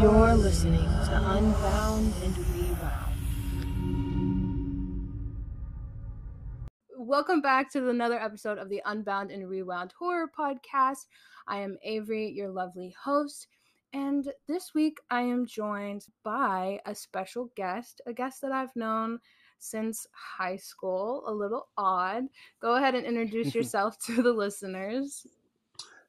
You're listening to Unbound and Rewound. Welcome back to another episode of the Unbound and Rewound Horror Podcast. I am Avery, your lovely host, and this week I am joined by a special guest, a guest that I've known since high school, a little odd. Go ahead and introduce yourself to the listeners.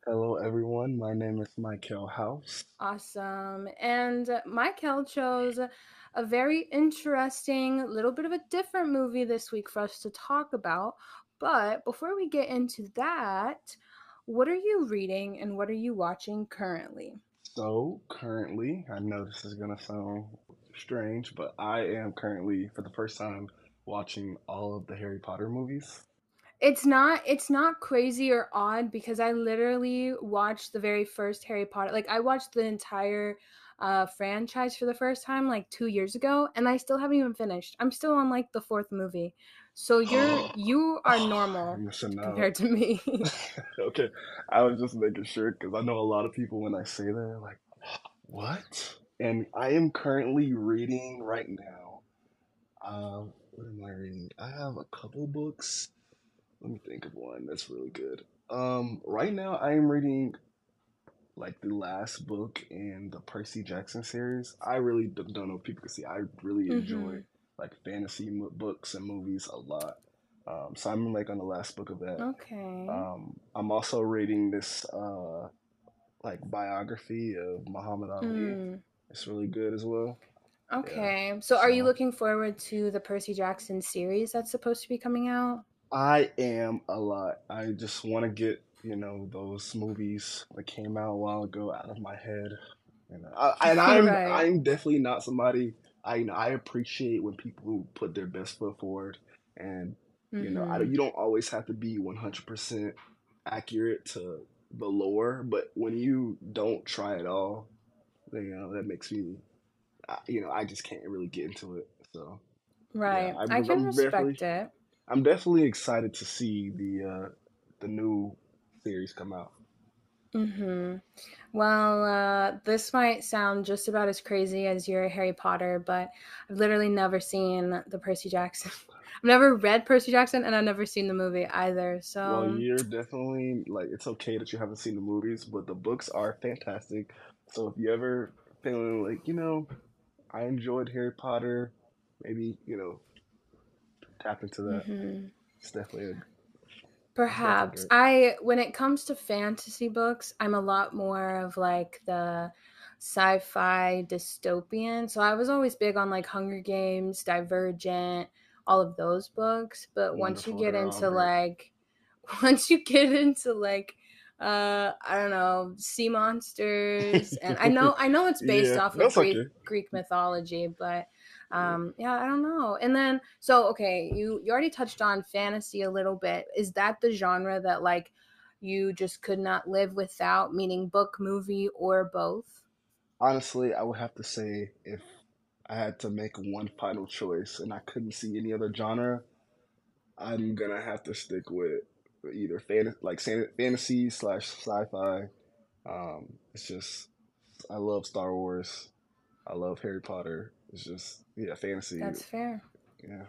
Hello, everyone. My name is Michael House. Awesome. And Michael chose a very interesting, little bit of a different movie this week for us to talk about. But before we get into that, what are you reading and what are you watching currently? So, currently, I know this is going to sound strange, but I am currently, for the first time, watching all of the Harry Potter movies. It's not it's not crazy or odd because I literally watched the very first Harry Potter. Like I watched the entire uh franchise for the first time like 2 years ago and I still haven't even finished. I'm still on like the fourth movie. So you're you are normal I'm missing out. compared to me. okay, I was just making sure because I know a lot of people when I say that, like, what? And I am currently reading right now. Uh, what am I reading? I have a couple books. Let me think of one that's really good. Um, right now I am reading like the last book in the Percy Jackson series. I really don't know if people can see. I really enjoy Mhm. like fantasy mo- books and movies a lot. Um, so I'm like on the last book of that. okay. Um, I'm also reading this uh, like biography of Muhammad Ali. Mm, It's really good as well. okay. So are you looking forward to the Percy Jackson series that's supposed to be coming out? I am a lot. I just want to get you know those movies that came out a while ago out of my head. You know, I, and I'm Right. I'm definitely not somebody. I you know I appreciate when people put their best foot forward, and you know I, Mhm. you don't always have to be 100% accurate to the lore, but when you don't try at all, you know that makes me, you know, I just can't really get into it. So Right. I'm- I can I'm respect it. I'm definitely excited to see the uh, the new series come out. Mm-hmm. Well, uh, this might sound just about as crazy as your Harry Potter, but I've literally never seen the Percy Jackson. I've never read Percy Jackson, and I've never seen the movie either. So, Well, you're definitely like it's okay that you haven't seen the movies, but the books are fantastic. So if you ever feeling like you know, I enjoyed Harry Potter, maybe you know, tap into that. Mhm. It's definitely a, perhaps. I, when it comes to fantasy books, I'm a lot more of like the sci-fi dystopian. So I was always big on like Hunger Games, Divergent, all of those books. But once you get into like, once you get into like, uh, I don't know, sea monsters, and I know, I know it's based Yeah, off of Greek, okay. Greek mythology, but um yeah i don't know. And then so okay you you already touched on fantasy a little bit. Is that the genre that like you just could not live without meaning book movie or both? Honestly, I would have to say if I had to make one final choice and I couldn't see any other genre, I'm gonna have to stick with either fan like fantasy slash sci-fi. Um, it's just I love Star Wars. I love Harry Potter. It's just yeah, fantasy. that's fair yeah,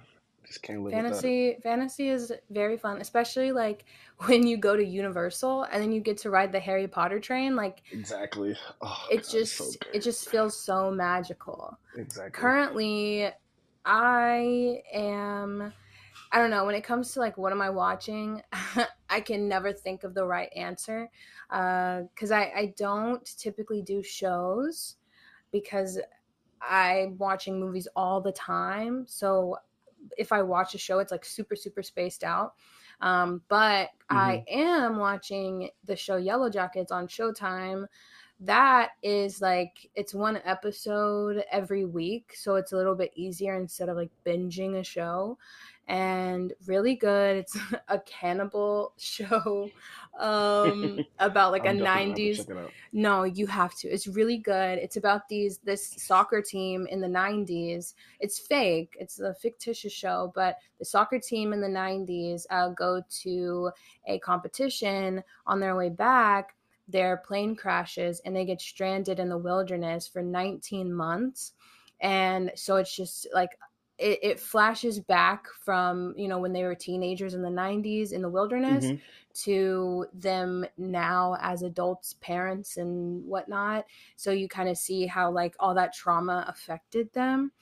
just can't live without fantasy fantasy is very fun especially like when you go to universal and then you get to ride the harry potter train like Exactly. Oh, it God, just so it just feels so magical exactly. currently i am i don't know when it comes to like what am i watching i can never think of the right answer because I, I don't typically do shows because i'm watching movies all the time. So if i watch a show it's like super super spaced out. Um, but i am watching the show Yellowjackets on showtime. That is like it's one episode every week so it's a little bit easier instead of like binging a show and really good. It's a cannibal show um about like a 90s no you have to. It's really good. It's about these this soccer team in the 90s it's fake. It's a fictitious show but the soccer team in the 90s uh, go to a competition on their way back. Their plane crashes and they get stranded in the wilderness for 19 months. And so it's just like it, it, flashes back from you know when they were teenagers in the 90s in the wilderness mm-hmm. to them now as adults parents and whatnot. So you kind of see how like all that trauma affected them.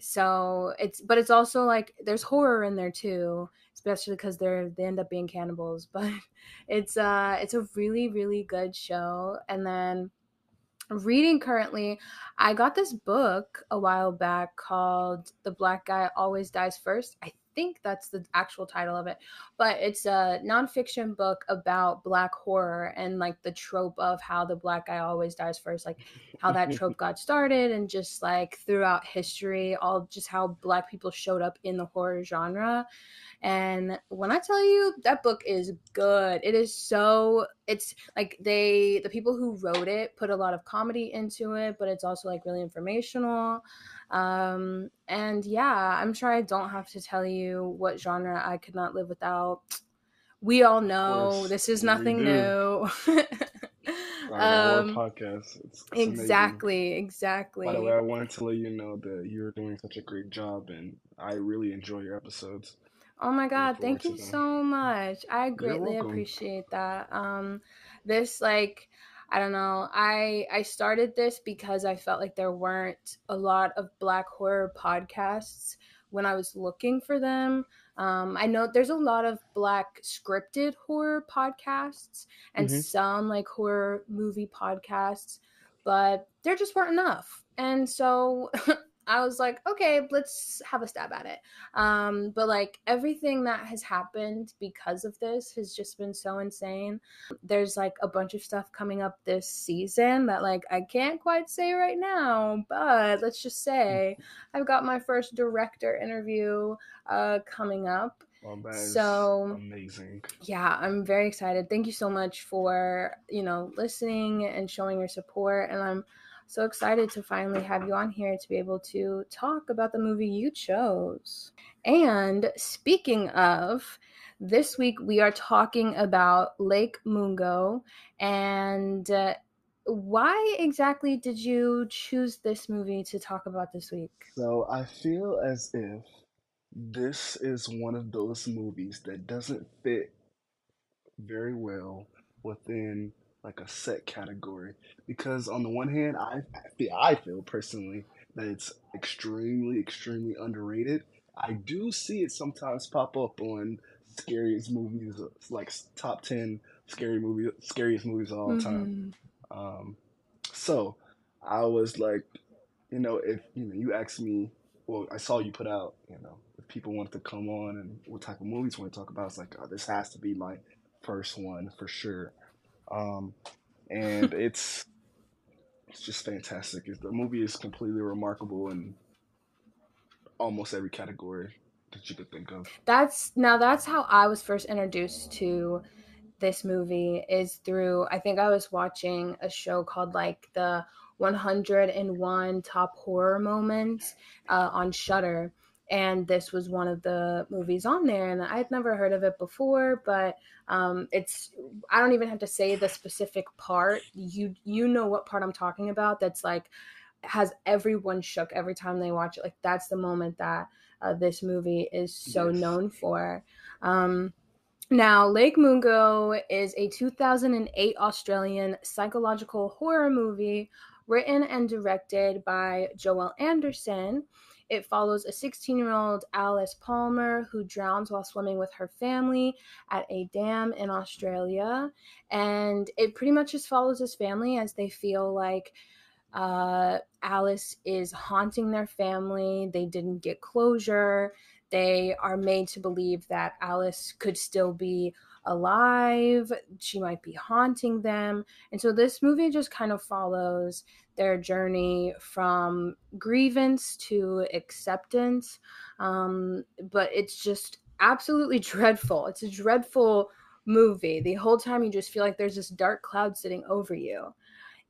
So it's but it's also like there's horror in there too especially because they're they end up being cannibals. But it's uh it's a really really good show. And then reading currently i got this book a while back called the black guy always dies first. I think that's the actual title of it but it's a nonfiction book about black horror and like the trope of how the black guy always dies first like how that trope got started and just like throughout history all just how black people showed up in the horror genre. And when I tell you that book is good, it is so it's like they the people who wrote it put a lot of comedy into it, but it's also like really informational. Um and yeah, I'm sure I don't have to tell you what genre I could not live without. We all know this is nothing new. um, podcast. It's, it's exactly, amazing. exactly. By the way, I wanted to let you know that you're doing such a great job, and I really enjoy your episodes. Oh my god, thank you so much. I greatly appreciate that. Um this like I don't know. I I started this because I felt like there weren't a lot of black horror podcasts when I was looking for them. Um, I know there's a lot of black scripted horror podcasts and mm-hmm. some like horror movie podcasts, but there just weren't enough. And so I was like, okay, let's have a stab at it. Um, but like everything that has happened because of this has just been so insane. There's like a bunch of stuff coming up this season that like I can't quite say right now, but let's just say I've got my first director interview uh, coming up. Well, so amazing. Yeah, I'm very excited. Thank you so much for, you know, listening and showing your support. And I'm so excited to finally have you on here to be able to talk about the movie you chose. And speaking of, this week we are talking about Lake Mungo and uh, why exactly did you choose this movie to talk about this week? So I feel as if this is one of those movies that doesn't fit very well within like a set category because on the one hand, I feel, I feel personally that it's extremely extremely underrated. I do see it sometimes pop up on scariest movies, like top ten scary movie scariest movies of all mm-hmm. time. Um, so I was like, you know, if you know, you asked me, well, I saw you put out, you know, if people wanted to come on and what type of movies you want to talk about, it's like, oh, this has to be my first one for sure. Um, and it's it's just fantastic. The movie is completely remarkable in almost every category that you could think of. That's now that's how I was first introduced to this movie is through I think I was watching a show called like the 101 top horror moments uh, on Shudder and this was one of the movies on there and i had never heard of it before but um, it's i don't even have to say the specific part. You you know what part i'm talking about that's like has everyone shook every time they watch it. Like that's the moment that uh, this movie is so yes. known for. Um, now, Lake Mungo is a 2008 Australian psychological horror movie written and directed by Joel Anderson it follows a 16 year old Alice Palmer who drowns while swimming with her family at a dam in Australia. And it pretty much just follows his family as they feel like uh, Alice is haunting their family. They didn't get closure. they are made to believe that Alice could still be alive, she might be haunting them. And so this movie just kind of follows their journey from grievance to acceptance. Um, but it's just absolutely dreadful. It's a dreadful movie. The whole time you just feel like there's this dark cloud sitting over you.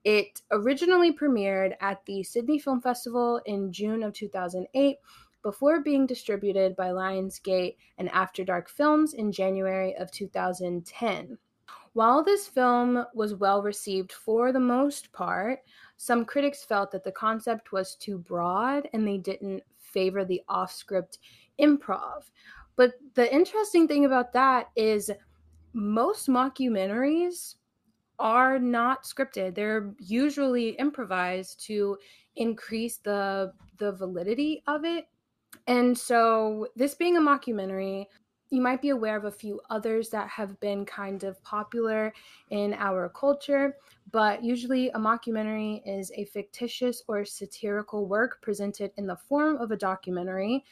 It originally premiered at the Sydney Film Festival in June of 2008 before being distributed by Lionsgate and After Dark Films in January of 2010. While this film was well received for the most part, some critics felt that the concept was too broad and they didn't favor the off script improv. But the interesting thing about that is most mockumentaries are not scripted. They're usually improvised to increase the the validity of it. And so this being a mockumentary, you might be aware of a few others that have been kind of popular in our culture, but usually a mockumentary is a fictitious or satirical work presented in the form of a documentary.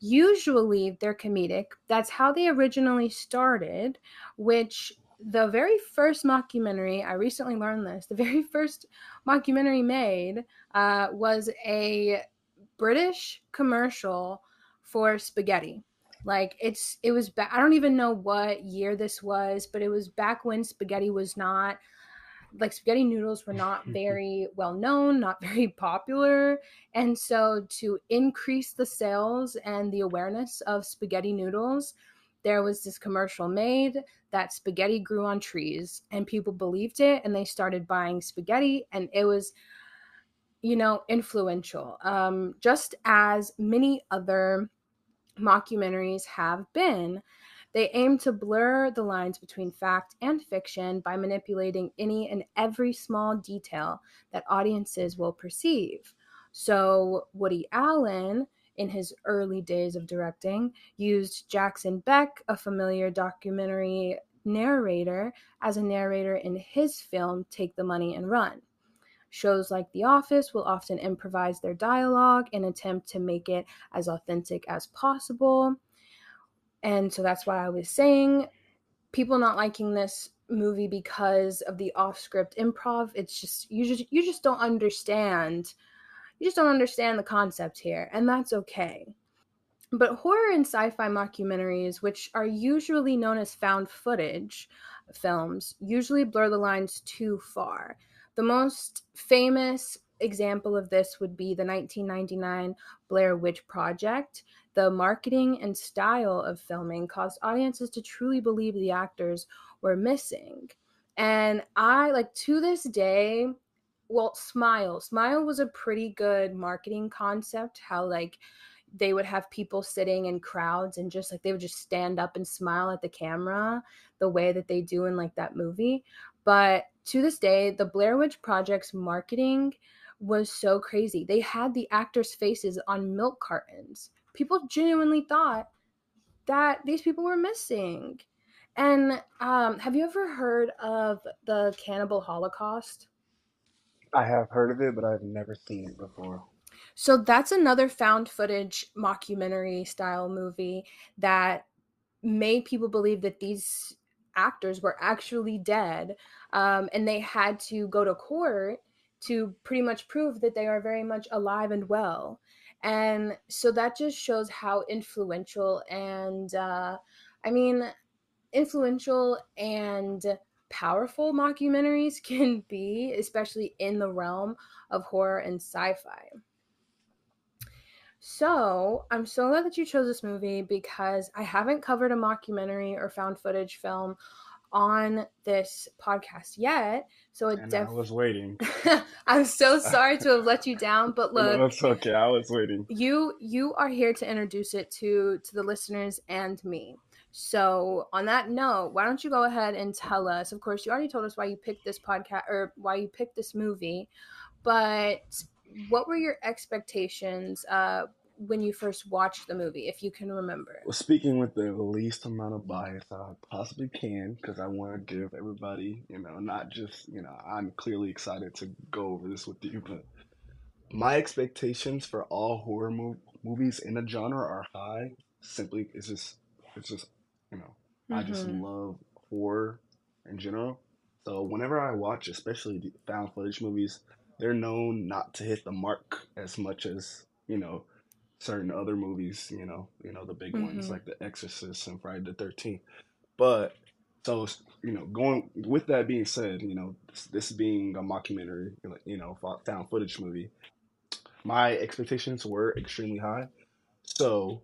Usually they're comedic. That's how they originally started, which the very first mockumentary, I recently learned this, the very first mockumentary made uh, was a British commercial for spaghetti. Like it's it was back I don't even know what year this was, but it was back when spaghetti was not like spaghetti noodles were not very well known, not very popular. And so to increase the sales and the awareness of spaghetti noodles, there was this commercial made that spaghetti grew on trees and people believed it and they started buying spaghetti and it was you know influential um, just as many other mockumentaries have been they aim to blur the lines between fact and fiction by manipulating any and every small detail that audiences will perceive so woody allen in his early days of directing, used Jackson Beck, a familiar documentary narrator, as a narrator in his film Take the Money and Run. Shows like The Office will often improvise their dialogue and attempt to make it as authentic as possible. And so that's why I was saying people not liking this movie because of the off script improv. It's just you just you just don't understand you just don't understand the concept here, and that's okay. But horror and sci fi mockumentaries, which are usually known as found footage films, usually blur the lines too far. The most famous example of this would be the 1999 Blair Witch Project. The marketing and style of filming caused audiences to truly believe the actors were missing. And I, like, to this day, well smile smile was a pretty good marketing concept how like they would have people sitting in crowds and just like they would just stand up and smile at the camera the way that they do in like that movie but to this day the blair witch project's marketing was so crazy. They had the actors faces on milk cartons. People genuinely thought that these people were missing. And um, have you ever heard of the cannibal holocaust? I have heard of it, but I've never seen it before. So that's another found footage mockumentary style movie that made people believe that these actors were actually dead. Um, and they had to go to court to pretty much prove that they are very much alive and well. And so that just shows how influential and, uh, I mean, influential and powerful mockumentaries can be, especially in the realm of horror and sci fi. So, I'm so glad that you chose this movie because I haven't covered a mockumentary or found footage film on this podcast yet. So it definitely I was waiting. I'm so sorry to have let you down, but look, no, that's okay. I was waiting. You you are here to introduce it to to the listeners and me. So, on that note, why don't you go ahead and tell us? Of course, you already told us why you picked this podcast or why you picked this movie, but what were your expectations uh, when you first watched the movie, if you can remember? Well, speaking with the least amount of bias I possibly can, because I want to give everybody, you know, not just, you know, I'm clearly excited to go over this with you, but my expectations for all horror mo- movies in a genre are high simply it's just it's just you know I just Mm-hmm. love horror in general. So whenever I watch, especially the found footage movies, they're known not to hit the mark as much as you know certain other movies. You know, you know the big ones Mm-hmm. like The Exorcist and Friday the Thirteenth. But so you know, going with that being said, you know, this, this being a mockumentary, you know, found footage movie, my expectations were extremely high. So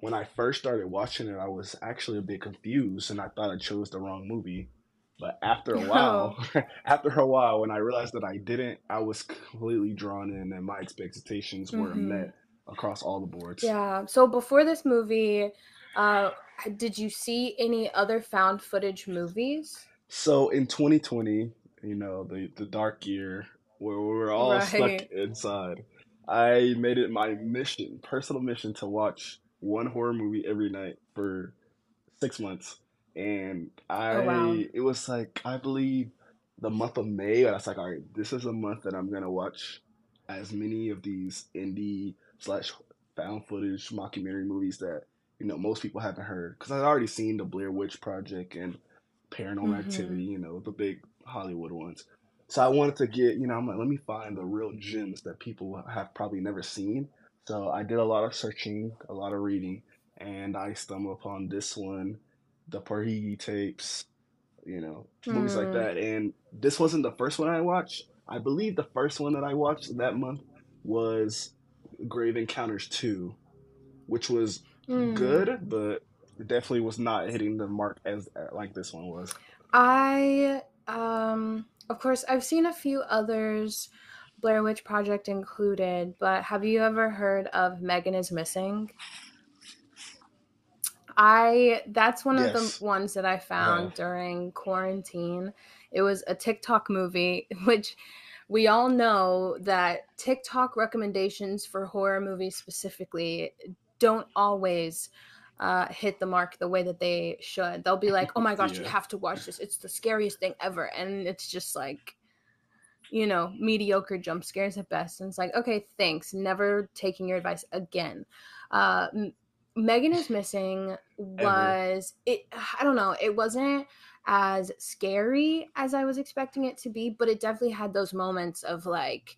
when I first started watching it, I was actually a bit confused and I thought I chose the wrong movie. But after a while, after a while, when I realized that I didn't, I was completely drawn in and my expectations were Mm-hmm. met across all the boards. Yeah. So before this movie, uh, did you see any other found footage movies? So in 2020, you know, the the dark year where we were all stuck inside, I made it my mission, personal mission, to watch one horror movie every night for six months. And I, Oh wow. it was like, I believe the month of May, I was like, all right, this is a month that I'm gonna watch as many of these indie slash found footage mockumentary movies that you know most people haven't heard because I've already seen the Blair Witch Project and Paranormal Mm-hmm. Activity, you know, the big Hollywood ones. So I wanted to get, you know, I'm like, let me find the real gems that people have probably never seen. So I did a lot of searching, a lot of reading, and I stumbled upon this one, the Poughkeepsie tapes, you know, movies like Mm. that. And this wasn't the first one I watched. I believe the first one that I watched that month was Grave Encounters 2, which was Mm. good, but definitely was not hitting the mark as like this one was. I um of course I've seen a few others, Blair Witch Project included, but have you ever heard of Megan is Missing? I that's one of the ones that I found Yeah. during quarantine. It was a TikTok movie, which we all know that TikTok recommendations for horror movies specifically don't always uh, hit the mark the way that they should. They'll be like, "Oh my gosh, you have to watch this! It's the scariest thing ever," and it's just like, you know, mediocre jump scares at best. And it's like, okay, thanks. Never taking your advice again. Uh, Megan is missing was it? I don't know. It wasn't as scary as I was expecting it to be, but it definitely had those moments of like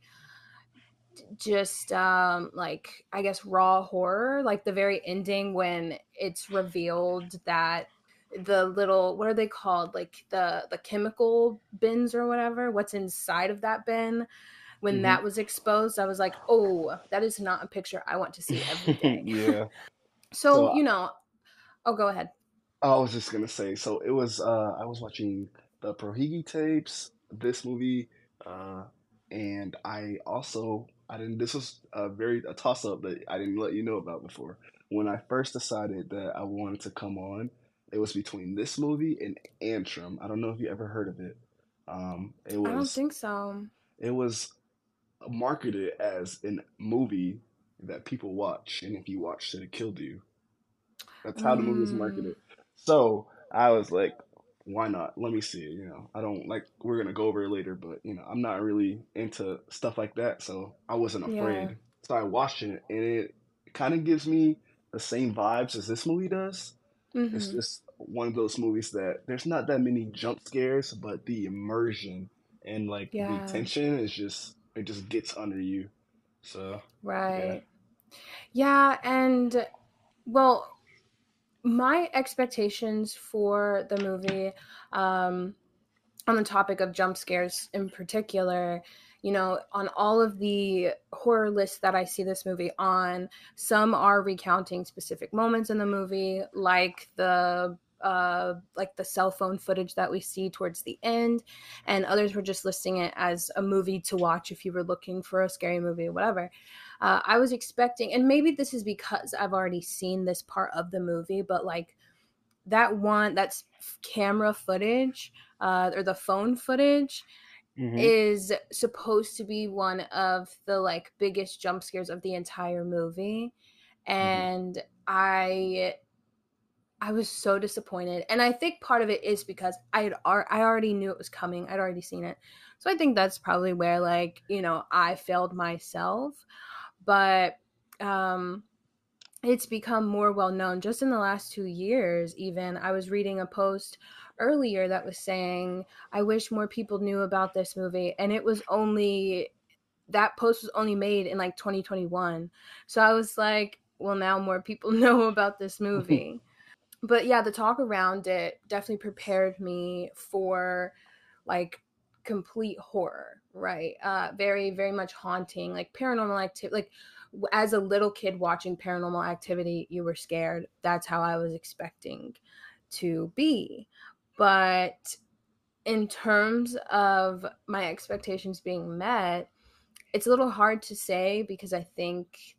just um like i guess raw horror like the very ending when it's revealed that the little what are they called like the the chemical bins or whatever what's inside of that bin when Mhm. that was exposed i was like oh that is not a picture i want to see every day yeah. so So, you know oh go ahead I was just gonna say, so it was uh I was watching the Poughkeepsie tapes, this movie, uh, and I also I didn't this was a very a toss up that I didn't let you know about before. When I first decided that I wanted to come on, it was between this movie and Antrum. I don't know if you ever heard of it. Um, it i don't was think so it was marketed as a movie that people watch, and if you watched it, it killed you. That's how the movie was Mm. marketed. So I was like, why not? Let me see. You know, I don't like. We're gonna go over it later, but you know, I'm not really into stuff like that, so I wasn't Yeah. afraid. So I watched it, and it kind of gives me the same vibes as this movie does. It's hmm just one of those movies that there's not that many jump scares, but the immersion and like the tension is just it just gets under you. So yeah. right yeah and well my expectations for the movie um on the topic of jump scares in particular you know on all of the horror lists that i see this movie on some are recounting specific moments in the movie like the uh like the cell phone footage that we see towards the end and others were just listing it as a movie to watch if you were looking for a scary movie or whatever uh, I was expecting, and maybe this is because I've already seen this part of the movie, but like that one, that's camera footage uh, or the phone footage hmm is supposed to be one of the like biggest jump scares of the entire movie, hmm and I I was so disappointed, and I think part of it is because I had ar- I already knew it was coming. I'd already seen it, so I think that's probably where like you know I failed myself. But um, it's become more well known just in the last two years even. I was reading a post earlier that was saying i wish more people knew about this movie and it was only that post was only made in like 2021 so i was like well now more people know about this movie. But yeah the talk around it definitely prepared me for like complete horror right? Uh very very much haunting like paranormal activity like as a little kid watching paranormal activity you were scared. That's how i was expecting to be. But in terms of my expectations being met it's a little hard to say because i think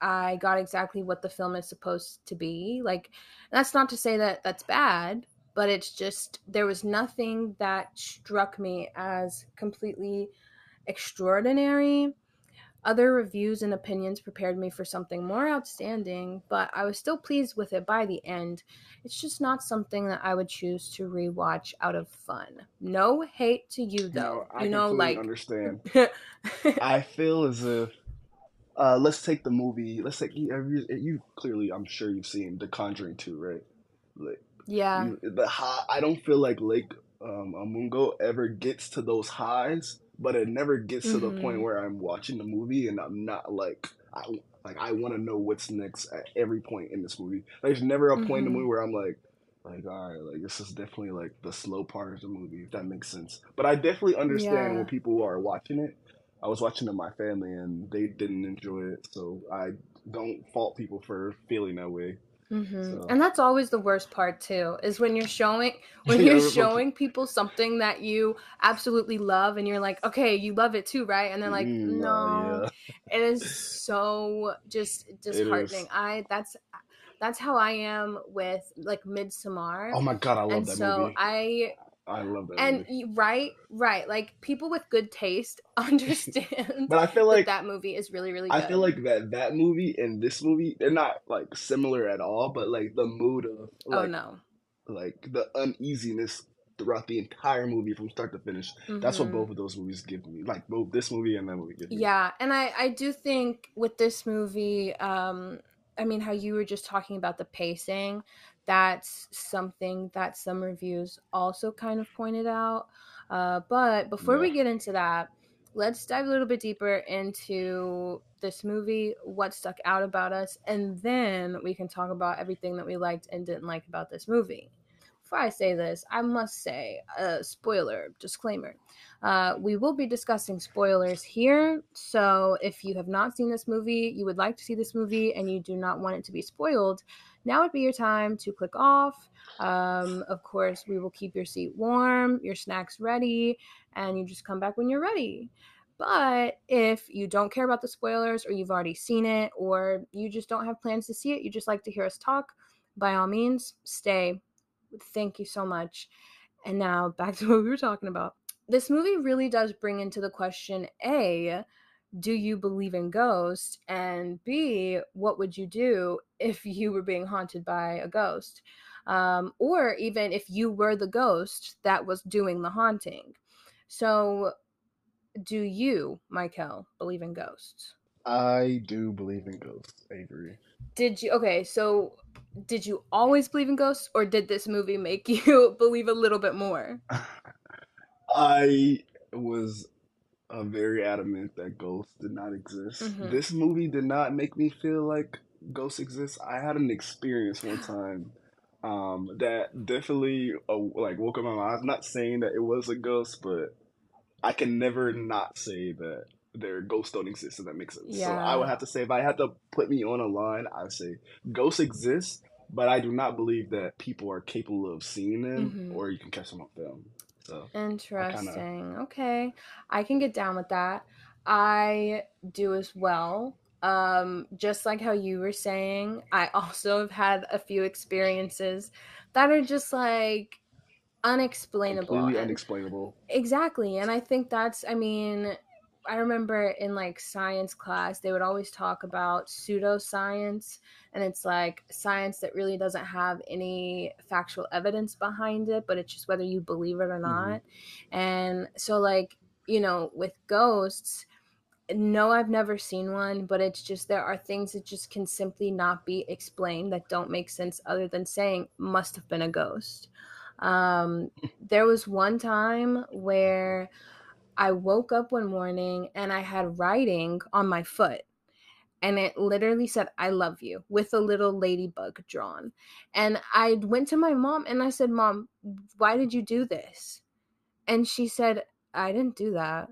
i got exactly what the film is supposed to be. Like that's not to say that that's bad but it's just there was nothing that struck me as completely extraordinary other reviews and opinions prepared me for something more outstanding, but I was still pleased with it by the end. It's just not something that I would choose to rewatch out of fun. No hate to you though. No, I you know, like understand. I feel as if uh, let's take the movie. Let's take you, you. Clearly, I'm sure you've seen The Conjuring 2, right? Like, yeah. The high. I don't feel like Lake um, Mungo ever gets to those highs but it never gets mm-hmm. to the point mm-hmm. where I'm watching the movie and I'm not like I like I want to know what's next at every point in this movie. There's never a mm-hmm. point in the mm-hmm. movie where I'm like like all right like this is definitely like the slow part of the movie if that makes sense. But I definitely understand yeah. when people are watching it. I was watching it with my family and they didn't enjoy it, so I don't fault people for feeling that way. Mm-hmm. So. And that's always the worst part too, is when you're showing when yeah, you're showing people something that you absolutely love, and you're like, okay, you love it too, right? And they're like, mm, no, yeah. it is so just disheartening. I that's that's how I am with like Midsommar. Oh my god, I love and that so movie. I I love that. And movie. right, right, like people with good taste understand. but I feel like that, that movie is really, really. Good. I feel like that that movie and this movie they're not like similar at all, but like the mood of oh, like, oh no, like the uneasiness throughout the entire movie from start to finish. Mm-hmm. That's what mm-hmm. both of those movies give me. Like both this movie and that movie give me. Yeah, and I I do think with this movie, um, I mean, how you were just talking about the pacing that's something that some reviews also kind of pointed out. Uh, but before yeah. we get into that, let's dive a little bit deeper into this movie, what stuck out about us, and then we can talk about everything that we liked and didn't like about this movie. Before I say this, I must say a spoiler disclaimer. Uh, we will be discussing spoilers here. So if you have not seen this movie, you would like to see this movie, and you do not want it to be spoiled, now would be your time to click off. Um, of course, we will keep your seat warm, your snacks ready, and you just come back when you're ready. But if you don't care about the spoilers, or you've already seen it, or you just don't have plans to see it, you just like to hear us talk, by all means, stay. Thank you so much. And now back to what we were talking about. This movie really does bring into the question A, do you believe in ghosts? And B, what would you do if you were being haunted by a ghost? Um, or even if you were the ghost that was doing the haunting. So, do you, Michael, believe in ghosts? I do believe in ghosts, Avery. Did you, okay, so did you always believe in ghosts, or did this movie make you believe a little bit more? I was uh, very adamant that ghosts did not exist. Mm-hmm. This movie did not make me feel like ghosts exist. I had an experience one time um, that definitely uh, like woke up my mind. I'm not saying that it was a ghost, but I can never not say that their ghosts don't exist. If that makes sense. Yeah. So I would have to say if I had to put me on a line, I would say ghosts exist, but I do not believe that people are capable of seeing them mm-hmm. or you can catch them on film. So interesting. I kinda... Okay, I can get down with that. I do as well. Um, just like how you were saying, I also have had a few experiences that are just like unexplainable. Completely unexplainable. Exactly. And I think that's, I mean, I remember in like science class, they would always talk about pseudoscience, and it's like science that really doesn't have any factual evidence behind it, but it's just whether you believe it or mm-hmm. not. Mm-hmm. And so, like, you know, with ghosts, no, I've never seen one, but it's just there are things that just can simply not be explained that don't make sense other than saying must have been a ghost. Um, there was one time where I woke up one morning and I had writing on my foot. And it literally said, I love you with a little ladybug drawn. And I went to my mom and I said, Mom, why did you do this? And she said, I didn't do that.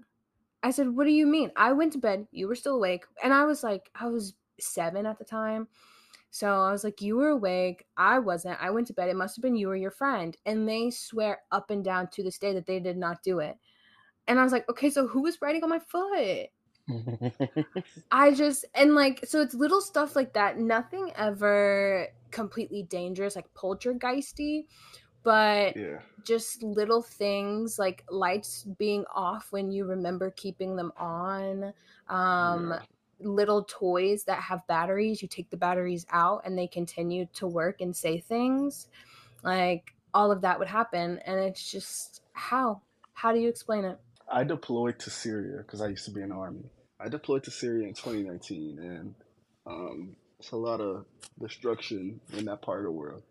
I said, What do you mean? I went to bed. You were still awake. And I was like, I was seven at the time. So I was like, You were awake. I wasn't. I went to bed. It must have been you or your friend. And they swear up and down to this day that they did not do it. And I was like, Okay, so who was writing on my foot? I just, and like, so it's little stuff like that. Nothing ever completely dangerous, like poltergeisty, but yeah. just little things like lights being off when you remember keeping them on um Yeah. little toys that have batteries you take the batteries out and they continue to work and say things like all of that would happen and it's just how how do you explain it I deployed to Syria because I used to be in the army. I deployed to Syria in 2019, and um, it's a lot of destruction in that part of the world.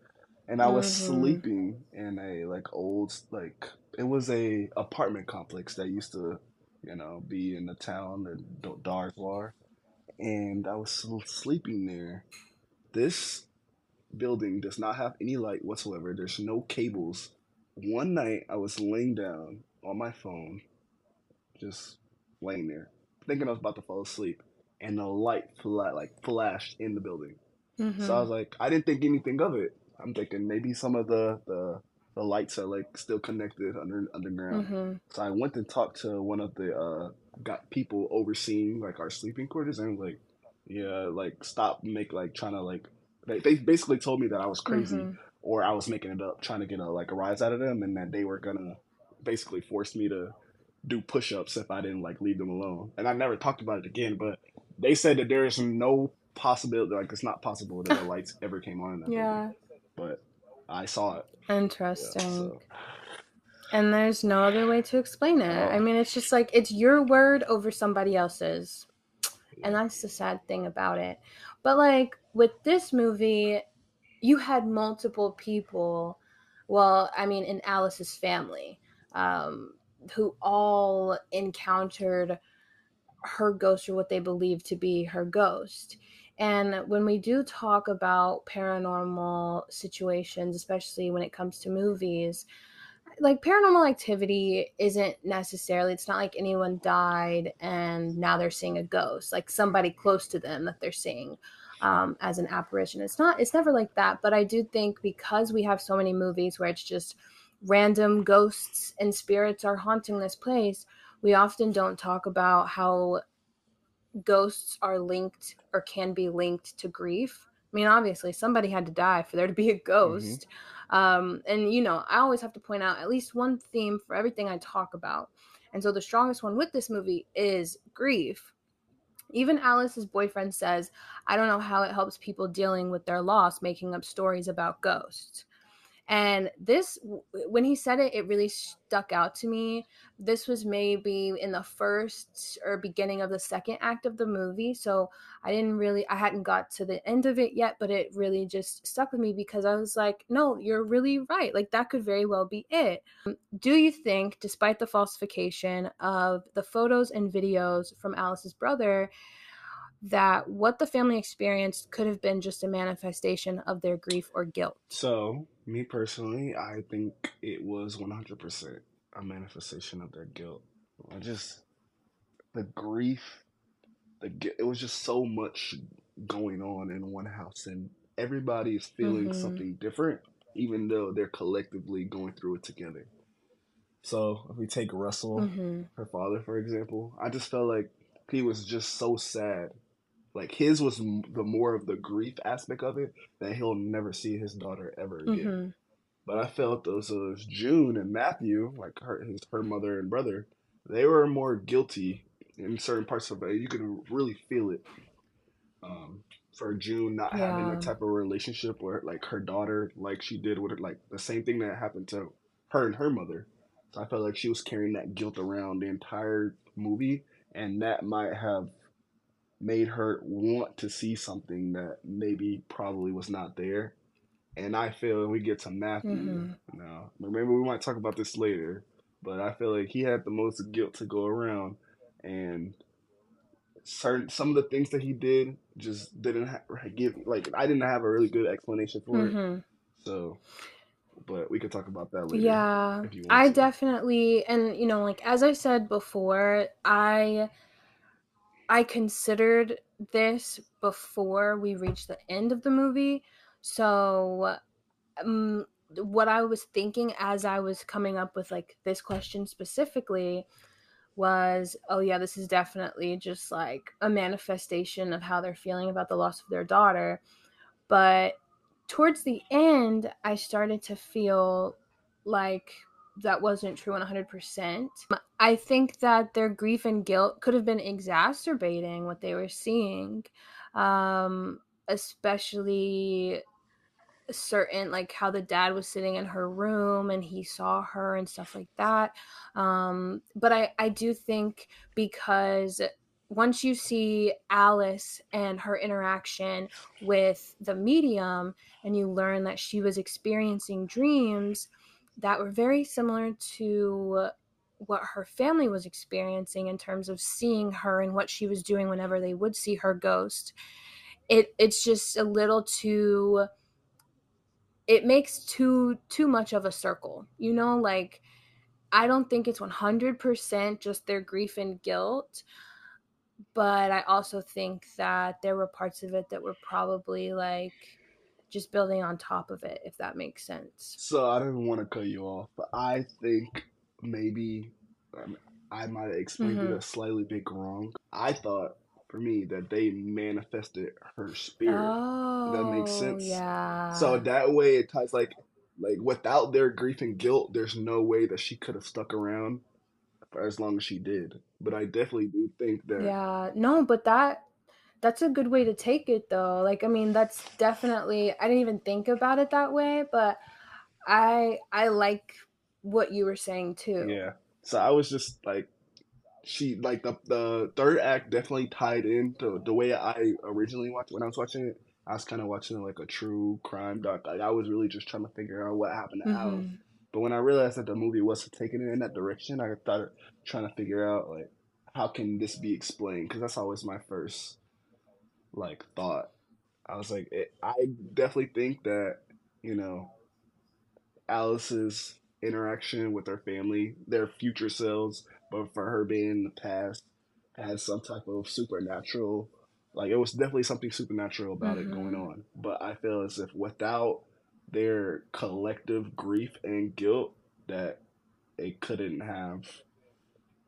And I was mm-hmm sleeping in a like old like it was a apartment complex that used to, you know, be in the town, the Darfur, and I was sleeping there. This building does not have any light whatsoever. There's no cables. One night I was laying down on my phone just laying there, thinking I was about to fall asleep, and the light fla- like flashed in the building. So I mm-hmm was like, I didn't think anything of it. I'm thinking maybe some of the the, the lights are like still connected under underground. mm-hmm So I went and talked to one of the uh, got people overseeing like our sleeping quarters, and like, yeah, like stop make like trying to like they, they basically told me that I was crazy mm-hmm or I was making it up, trying to get a like a rise out of them, and that they were gonna basically force me to do push-ups if I didn't like leave them alone. And I never talked about it again, but they said that there is no possibility, like it's not possible that the lights ever came on in that yeah. But I saw it. Yeah. interesting So. And there's no other way to explain it. I mean it's just like it's your word over somebody else's. And that's the sad thing about it. But like with this movie you had multiple people well i mean in alice's family. Um, who all encountered her ghost or what they believe to be her ghost. And when we do talk about paranormal situations especially when it comes to movies like paranormal activity isn't necessarily it's not like anyone died and now they're seeing a ghost like somebody close to them that they're seeing um, as an apparition. It's not it's never like that but i do think because we have so many movies where it's just random ghosts and spirits are haunting this place we often don't talk about how ghosts are linked or can be linked to grief. I mean, obviously, somebody had to die for there to be a hmm ghost. Um, and, you know, I always have to point out at least one theme for everything I talk about. And so the strongest one with this movie is grief. Even Alice's boyfriend says, I don't know how it helps people dealing with their loss making up stories about ghosts. And this, when he said it, it really stuck out to me. This was maybe in the first or beginning of the second act of the movie. So I didn't really, I hadn't got to the end of it yet, but it really just stuck with me because I was like, no, you're really right. Like that could very well be it. Um, do you think, despite the falsification of the photos and videos from Alice's brother, that what the family experienced could have been just a manifestation of their grief or guilt? So me personally, I think it was 100% a manifestation of their guilt. I just the grief, the it was just so much going on in one house, and everybody is feeling Mm-hmm. something different, even though they're collectively going through it together. So if we take Russell, Mm-hmm. her father, for example, I just felt like he was just so sad. Like his was m- the more of the grief aspect of it that he'll never see his daughter ever again. Mm-hmm. But I felt those those June and Matthew, like her his her mother and brother, they were more guilty in certain parts of it. You could really feel it. Um, for June not having a type of relationship where like her daughter, like she did with her, like the same thing that happened to her and her mother. So I felt like she was carrying that guilt around the entire movie, and that might have made her want to see something that maybe probably was not there. And I feel we get to Matthew Mm-hmm. now. Remember, we might talk about this later, but I feel like he had the most guilt to go around, and certain some of the things that he did just didn't ha- give like I didn't have a really good explanation for it. Mm-hmm. So, but we could talk about that later Yeah, if you want I to. definitely, and you know, like as I said before, I I considered this before we reached the end of the movie. So, um, what I was thinking as I was coming up with like this question specifically was, oh yeah, this is definitely just like a manifestation of how they're feeling about the loss of their daughter. But towards the end, I started to feel like that wasn't true 100%. I think that their grief and guilt could have been exacerbating what they were seeing, um, especially certain like how the dad was sitting in her room and he saw her and stuff like that um but i i do think because once you see alice and her interaction with the medium and you learn that she was experiencing dreams that were very similar to what her family was experiencing in terms of seeing her and what she was doing whenever they would see her ghost. It it's just a little too it makes too too much of a circle you know like i don't think it's 100% just their grief and guilt but i also think that there were parts of it that were probably like just building on top of it if that makes sense So I don't want to cut you off, but I think maybe um, I might have explained it mm-hmm. a slightly bit wrong. I thought for me that they manifested her spirit. If that makes oh sense. So that way it ties like like without their grief and guilt, there's no way that she could have stuck around for as long as she did. But I definitely do think that yeah no but that that's a good way to take it though like i mean that's definitely i didn't even think about it that way but i i like what you were saying too yeah. So I was just like she like the the third act definitely tied into the way I originally watched when I was watching it. I was kind of watching like a true crime doc. Like I was really just trying to figure out what happened to Alice. mm-hmm. But when I realized that the movie wasn't taking it in that direction, I started trying to figure out like how can this be explained? Because that's always my first like thought. I was like, it, I definitely think that you know Alice's interaction with her family, their future selves, but for her being in the past, has some type of supernatural. Like it was definitely something supernatural about it going Mm-hmm. on. But I feel as if without their collective grief and guilt, that it couldn't have.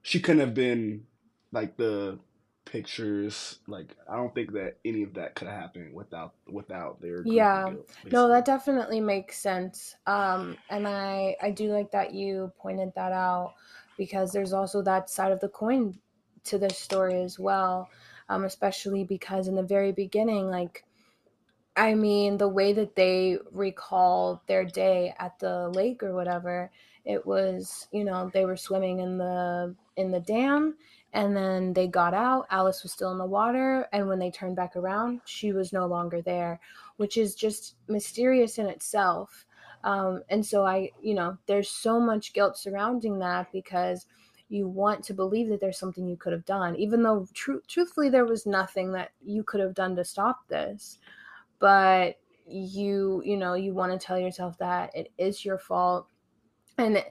She couldn't have been like the pictures. Like I don't think that any of that could have happened without without their yeah guilt. no that definitely makes sense um and i i do like that you pointed that out because there's also that side of the coin to this story as well um especially because in the very beginning like I mean, the way that they recall their day at the lake or whatever, it was, you know, they were swimming in the in the dam and then they got out. Alice was still in the water and when they turned back around, she was no longer there, which is just mysterious in itself. Um, and so I, you know, there's so much guilt surrounding that because you want to believe that there's something you could have done, even though tru- truthfully there was nothing that you could have done to stop this but you you know you want to tell yourself that it is your fault and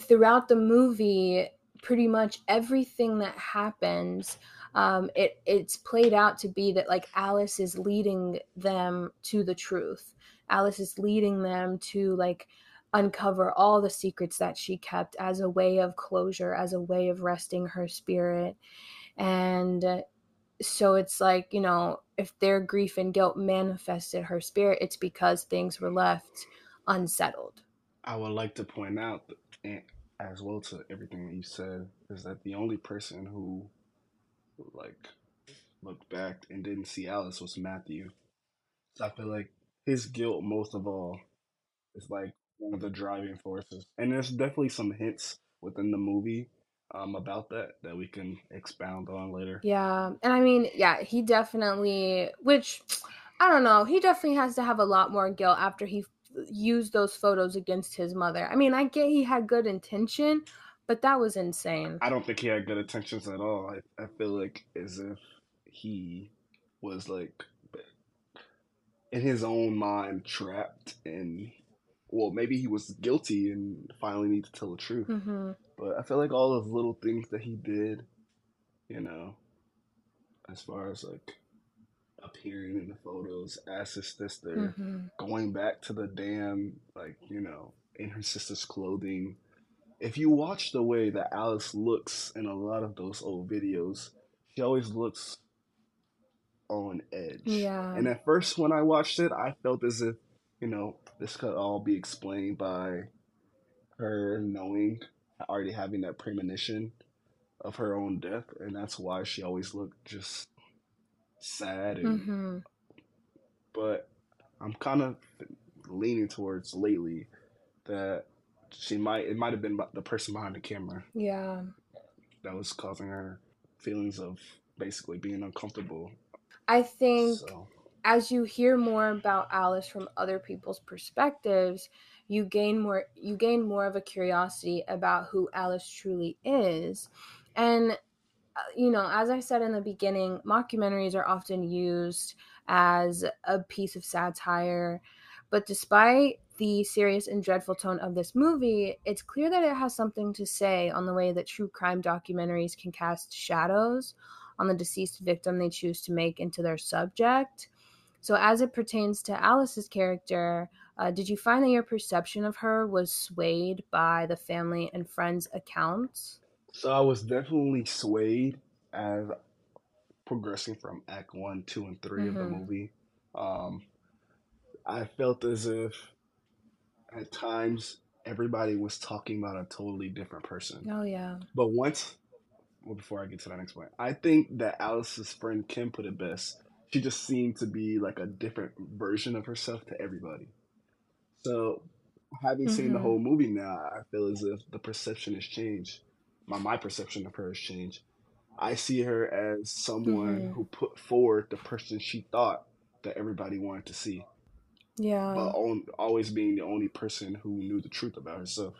throughout the movie pretty much everything that happens um, it it's played out to be that like alice is leading them to the truth. Alice is leading them to like uncover all the secrets that she kept as a way of closure as a way of resting her spirit. And uh, so it's like you know if their grief and guilt manifested her spirit it's because things were left unsettled. I would like to point out, and as well to everything that you said, is that the only person who like looked back and didn't see Alice was Matthew. So I feel like his guilt, most of all, is like one of the driving forces. And there's definitely some hints within the movie um, about that that we can expound on later. Yeah, and I mean, yeah, he definitely, which I don't know, he definitely has to have a lot more guilt after he used those photos against his mother. I mean, I get he had good intention, but that was insane. I don't think he had good intentions at all. I, I feel like as if he was like in his own mind trapped and well maybe he was guilty and finally need to tell the truth hmm but i feel like all those little things that he did you know as far as like appearing in the photos as his sister hmm going back to the dam like you know in her sister's clothing if you watch the way that alice looks in a lot of those old videos she always looks on edge. Yeah. And at first, when I watched it, I felt as if, you know, this could all be explained by her knowing, already having that premonition of her own death. And that's why she always looked just sad. And, hmm But I'm kind of leaning towards lately that she might, it might have been the person behind the camera Yeah. that was causing her feelings of basically being uncomfortable. I think So, as you hear more about Alice from other people's perspectives, you gain more you gain more of a curiosity about who Alice truly is. And you know, as I said in the beginning, mockumentaries are often used as a piece of satire, but despite the serious and dreadful tone of this movie, it's clear that it has something to say on the way that true crime documentaries can cast shadows on the deceased victim they choose to make into their subject. So, as it pertains to Alice's character, uh, did you find that your perception of her was swayed by the family and friends' accounts? So I was definitely swayed as progressing from Act One, Two, and 3 of the Mm-hmm. movie. Um, I felt as if at times everybody was talking about a totally different person. Oh, yeah. But once, well, before I get to that next point, I think that Alice's friend Kim put it best. She just seemed to be like a different version of herself to everybody. So, having seen the Mm-hmm. whole movie now, I feel as if the perception has changed. My my perception of her has changed. I see her as someone Mm-hmm. who put forward the person she thought that everybody wanted to see, Yeah. but on, always being the only person who knew the truth about herself,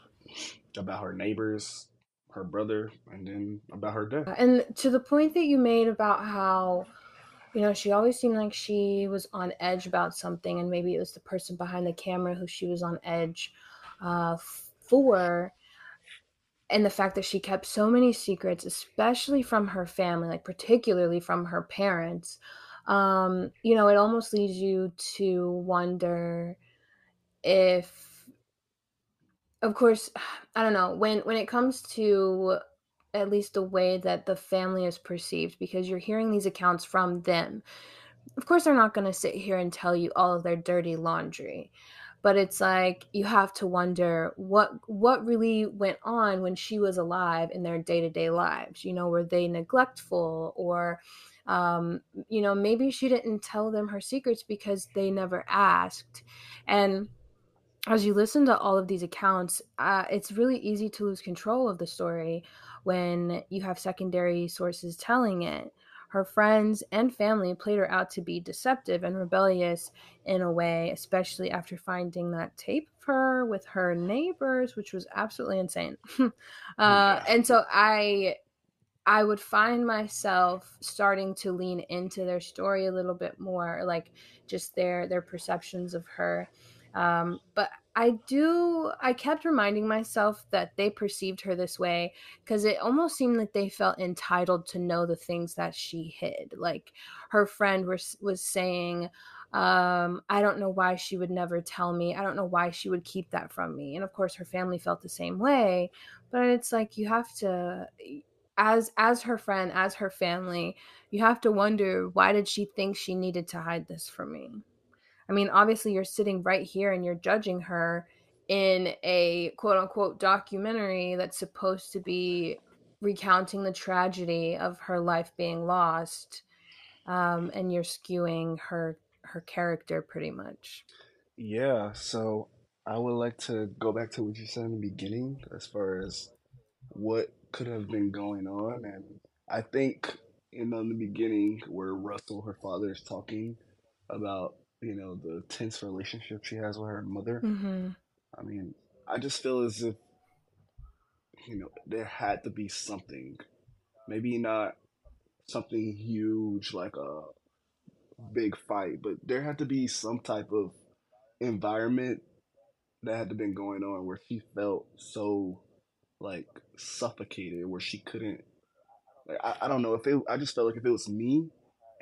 about her neighbors, her brother, and then about her death. And to the point that you made about how, you know, she always seemed like she was on edge about something, and maybe it was the person behind the camera who she was on edge uh, for. And the fact that she kept so many secrets, especially from her family, like particularly from her parents, um, you know, it almost leads you to wonder if of course i don't know when when it comes to at least the way that the family is perceived because you're hearing these accounts from them of course they're not going to sit here and tell you all of their dirty laundry but it's like you have to wonder what what really went on when she was alive in their day-to-day lives you know were they neglectful or um, you know maybe she didn't tell them her secrets because they never asked and as you listen to all of these accounts, uh, it's really easy to lose control of the story when you have secondary sources telling it. Her friends and family played her out to be deceptive and rebellious in a way, especially after finding that tape of her with her neighbors, which was absolutely insane. uh, Yeah. and so I I would find myself starting to lean into their story a little bit more, like just their their perceptions of her. Um, but I do. I kept reminding myself that they perceived her this way because it almost seemed like they felt entitled to know the things that she hid. Like her friend was was saying, um, "I don't know why she would never tell me. I don't know why she would keep that from me." And of course, her family felt the same way. But it's like you have to as as her friend as her family you have to wonder why did she think she needed to hide this from me i mean obviously you're sitting right here and you're judging her in a quote unquote documentary that's supposed to be recounting the tragedy of her life being lost um, and you're skewing her her character pretty much Yeah, so I would like to go back to what you said in the beginning as far as what could have been going on. And I think, in the beginning, where Russell, her father, is talking about, you know, the tense relationship she has with her mother. Mm-hmm. I mean, I just feel as if, you know, there had to be something. Maybe not something huge like a big fight, but there had to be some type of environment that had to been going on where she felt so like suffocated where she couldn't like I, I don't know if it I just felt like if it was me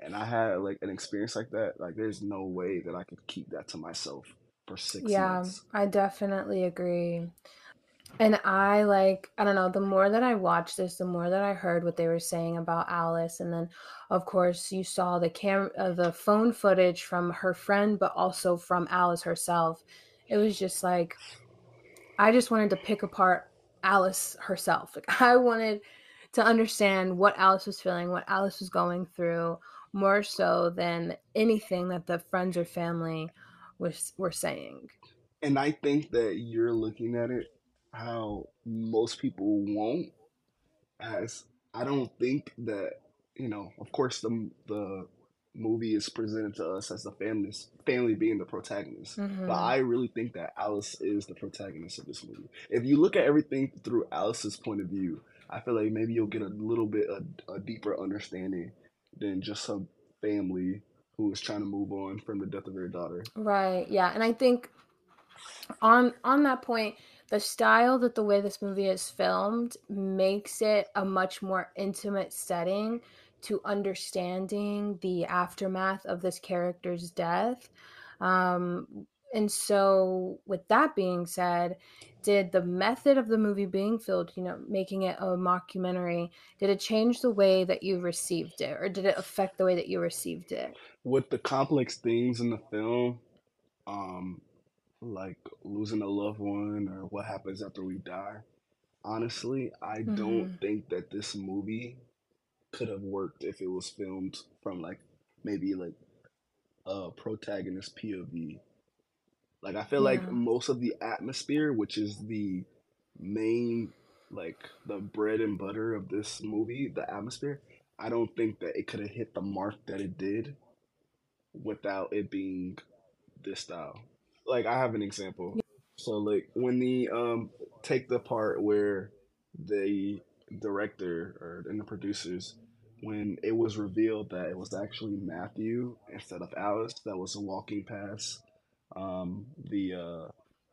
and I had like an experience like that, like there's no way that I could keep that to myself for six Yeah, months. I definitely agree. And I like, I don't know, the more that I watched this, the more that I heard what they were saying about Alice. And then, of course, you saw the cam, uh, the phone footage from her friend, but also from Alice herself. It was just like, I just wanted to pick apart Alice herself. Like, I wanted to understand what Alice was feeling, what Alice was going through, more so than anything that the friends or family was were saying. And I think that you're looking at it how most people won't as I don't think that you know, of course the the movie is presented to us as the family's family being the protagonist. But Mm-hmm. I really think that Alice is the protagonist of this movie. If you look at everything through Alice's point of view, I feel like maybe you'll get a little bit a, a deeper understanding than just some family who is trying to move on from the death of their daughter. Right. Yeah. And I think on on that point, the style that the way this movie is filmed makes it a much more intimate setting to understanding the aftermath of this character's death. Um, and so, with that being said, did the method of the movie being filmed, you know, making it a mockumentary, did it change the way that you received it, or did it affect the way that you received it? With the complex themes in the film, um, like losing a loved one or what happens after we die, honestly, I don't Mm-hmm. think that this movie could have worked if it was filmed from like maybe like a protagonist POV. Like I feel like most of the atmosphere, which is the main like the bread and butter of this movie, the atmosphere, I don't think that it could have hit the mark that it did without it being this style. Like I have an example. So like when the um take the part where the director or and the producers when it was revealed that it was actually Matthew instead of Alice that was walking past um the uh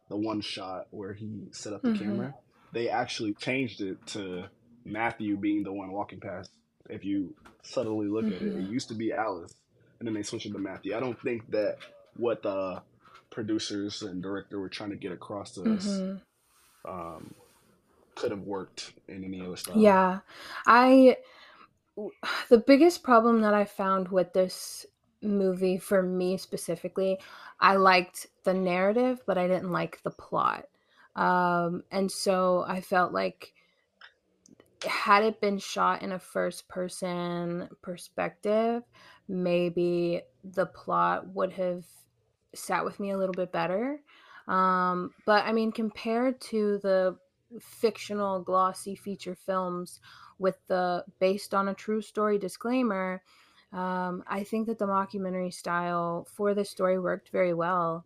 the one shot where he set up the Mm-hmm. camera, they actually changed it to Matthew being the one walking past. If you subtly look at it, it Mm-hmm. used to be Alice, and then they switched it to Matthew. I don't think that what the producers and director were trying to get across to us Mm-hmm. um, could have worked in any other style. Yeah. I the biggest problem that I found with this movie for me specifically, I liked the narrative, but I didn't like the plot. Um, and so I felt like had it been shot in a first person perspective, maybe the plot would have sat with me a little bit better. Um, but I mean, compared to the fictional glossy feature films with the based on a true story disclaimer, um, I think that the mockumentary style for this story worked very well.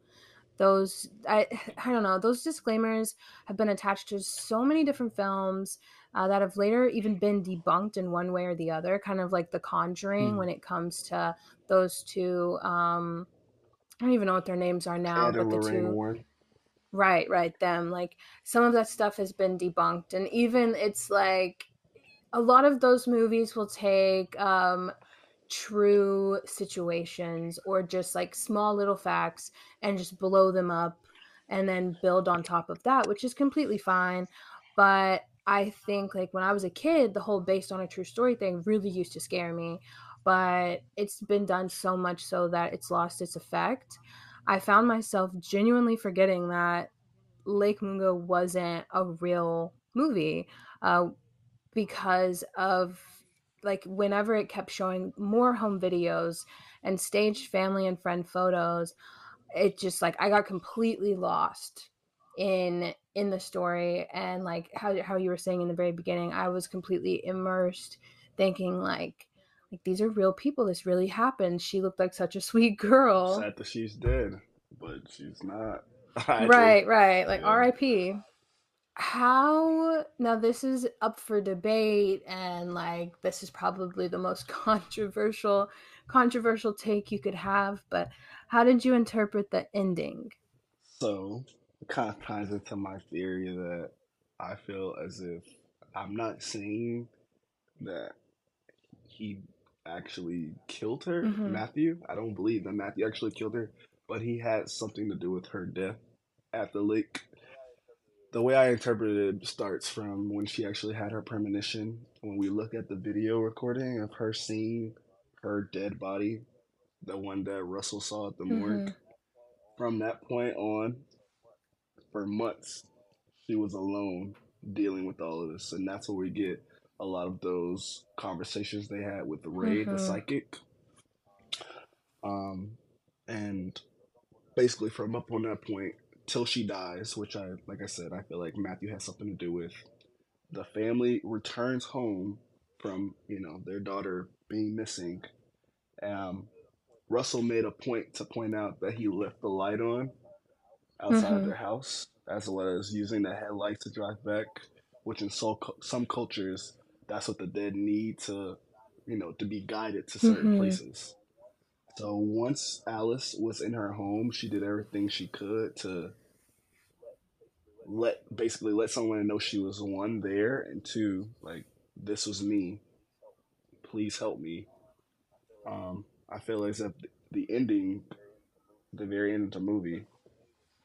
Those I I don't know those disclaimers have been attached to so many different films uh, that have later even been debunked in one way or the other, kind of like The Conjuring Hmm. when it comes to those two. Um, I don't even know what their names are now, Ed but the Lorraine two. Right, right, them. Like some of that stuff has been debunked and even it's like a lot of those movies will take um true situations or just like small little facts and just blow them up and then build on top of that, which is completely fine. But I think like when I was a kid, the whole based on a true story thing really used to scare me. But it's been done so much so that it's lost its effect. I found myself genuinely forgetting that Lake Mungo wasn't a real movie uh, because of like whenever it kept showing more home videos and staged family and friend photos, it just like I got completely lost. in in the story and like how how you were saying in the very beginning I was completely immersed thinking like like these are real people this really happened she looked like such a sweet girl Sad that she's dead, but she's not. right right like yeah. RIP how now this is up for debate and like this is probably the most controversial controversial take you could have but how did you interpret the ending? So it kind of ties into my theory that i feel as if i'm not saying that he actually killed her mm-hmm. matthew. I don't believe that matthew actually killed her but he had something to do with her death at the lake the way I interpreted it starts from when she actually had her premonition. When we look at the video recording of her seeing her dead body, the one that Russell saw at the mm-hmm. morgue, from that point on, for months, she was alone dealing with all of this. And that's where we get a lot of those conversations they had with Ray, mm-hmm. the psychic. Um, and basically, from up on that point, till she dies, which I like I said, I feel like Matthew has something to do with. The family returns home from you know their daughter being missing. Um, Russell made a point to point out that he left the light on outside mm-hmm. of their house, as well as using the headlights to drive back. Which in so, some cultures, that's what the dead need to, you know, to be guided to certain mm-hmm. places. So once Alice was in her home, she did everything she could to let basically let someone know she was one there and two like this was me. Please help me. Um, I feel as if the ending, the very end of the movie,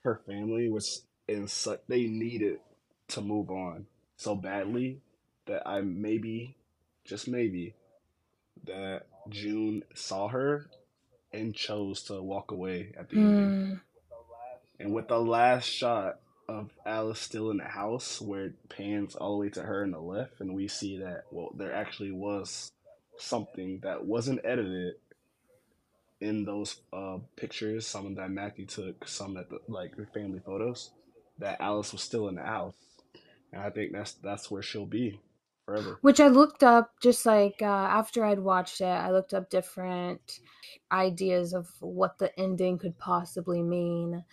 her family was in such they needed to move on so badly that I maybe, just maybe, that June saw her and chose to walk away at the mm. end. And with the last shot of Alice still in the house, where it pans all the way to her in the left, and we see that well, there actually was something that wasn't edited in those uh, pictures. Some that Matthew took, some that the, like the family photos. That Alice was still in the house, and I think that's that's where she'll be forever. Which I looked up just like uh, after I'd watched it, I looked up different ideas of what the ending could possibly mean.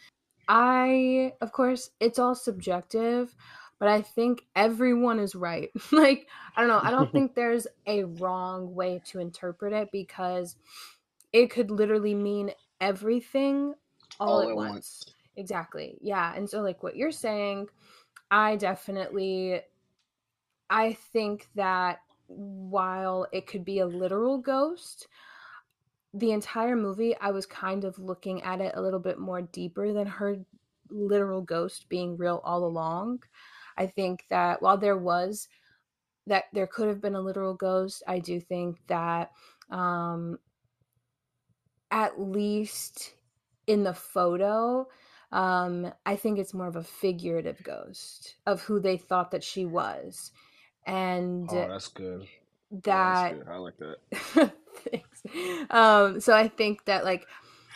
I, of course, it's all subjective, but I think everyone is right. like, I don't know, I don't think there's a wrong way to interpret it because it could literally mean everything all, all at, at once. once. Exactly. Yeah. And so, like, what you're saying, I definitely I think that while it could be a literal ghost, the entire movie I was kind of looking at it a little bit more deeper than her literal ghost being real all along. I think that while there was that there could have been a literal ghost, I do think that um at least in the photo um I think it's more of a figurative ghost of who they thought that she was and oh, that's good. That oh, that's good. I like that. thanks. Um, so I think that like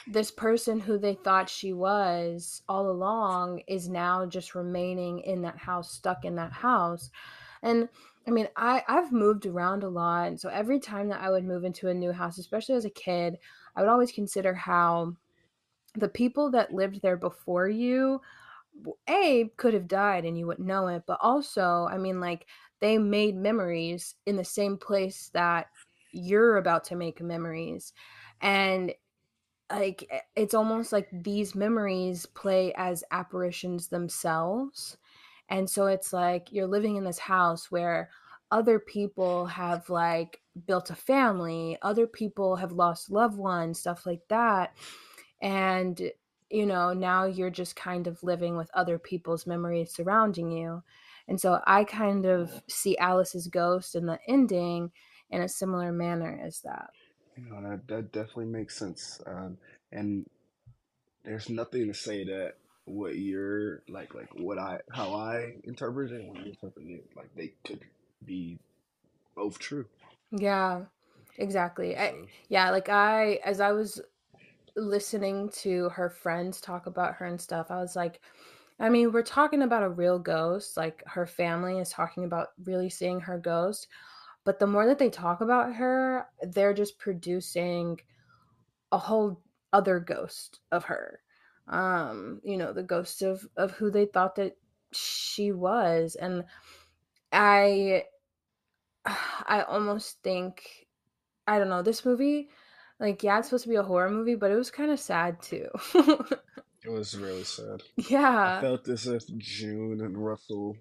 this person who they thought she was all along is now just remaining in that house, stuck in that house. And I mean, I I've moved around a lot, and so every time that I would move into a new house, especially as a kid, I would always consider how the people that lived there before you a could have died and you wouldn't know it but also i mean like they made memories in the same place that you're about to make memories and like it's almost like these memories play as apparitions themselves and so it's like you're living in this house where other people have like built a family other people have lost loved ones stuff like that and you know now you're just kind of living with other people's memories surrounding you and so I kind of see Alice's ghost in the ending in a similar manner as that. You know, that, that definitely makes sense. Um, and there's nothing to say that what you're like, like what I, how I interpret it, when you interpret it, like they could be both true. Yeah, exactly. So. I, yeah, like I, as I was listening to her friends talk about her and stuff, I was like, I mean, we're talking about a real ghost. Like her family is talking about really seeing her ghost. But the more that they talk about her, they're just producing a whole other ghost of her. Um, you know, the ghost of of who they thought that she was. And I I almost think I don't know, this movie like yeah, it's supposed to be a horror movie, but it was kind of sad too. it was really sad. Yeah. I felt as if June and Russell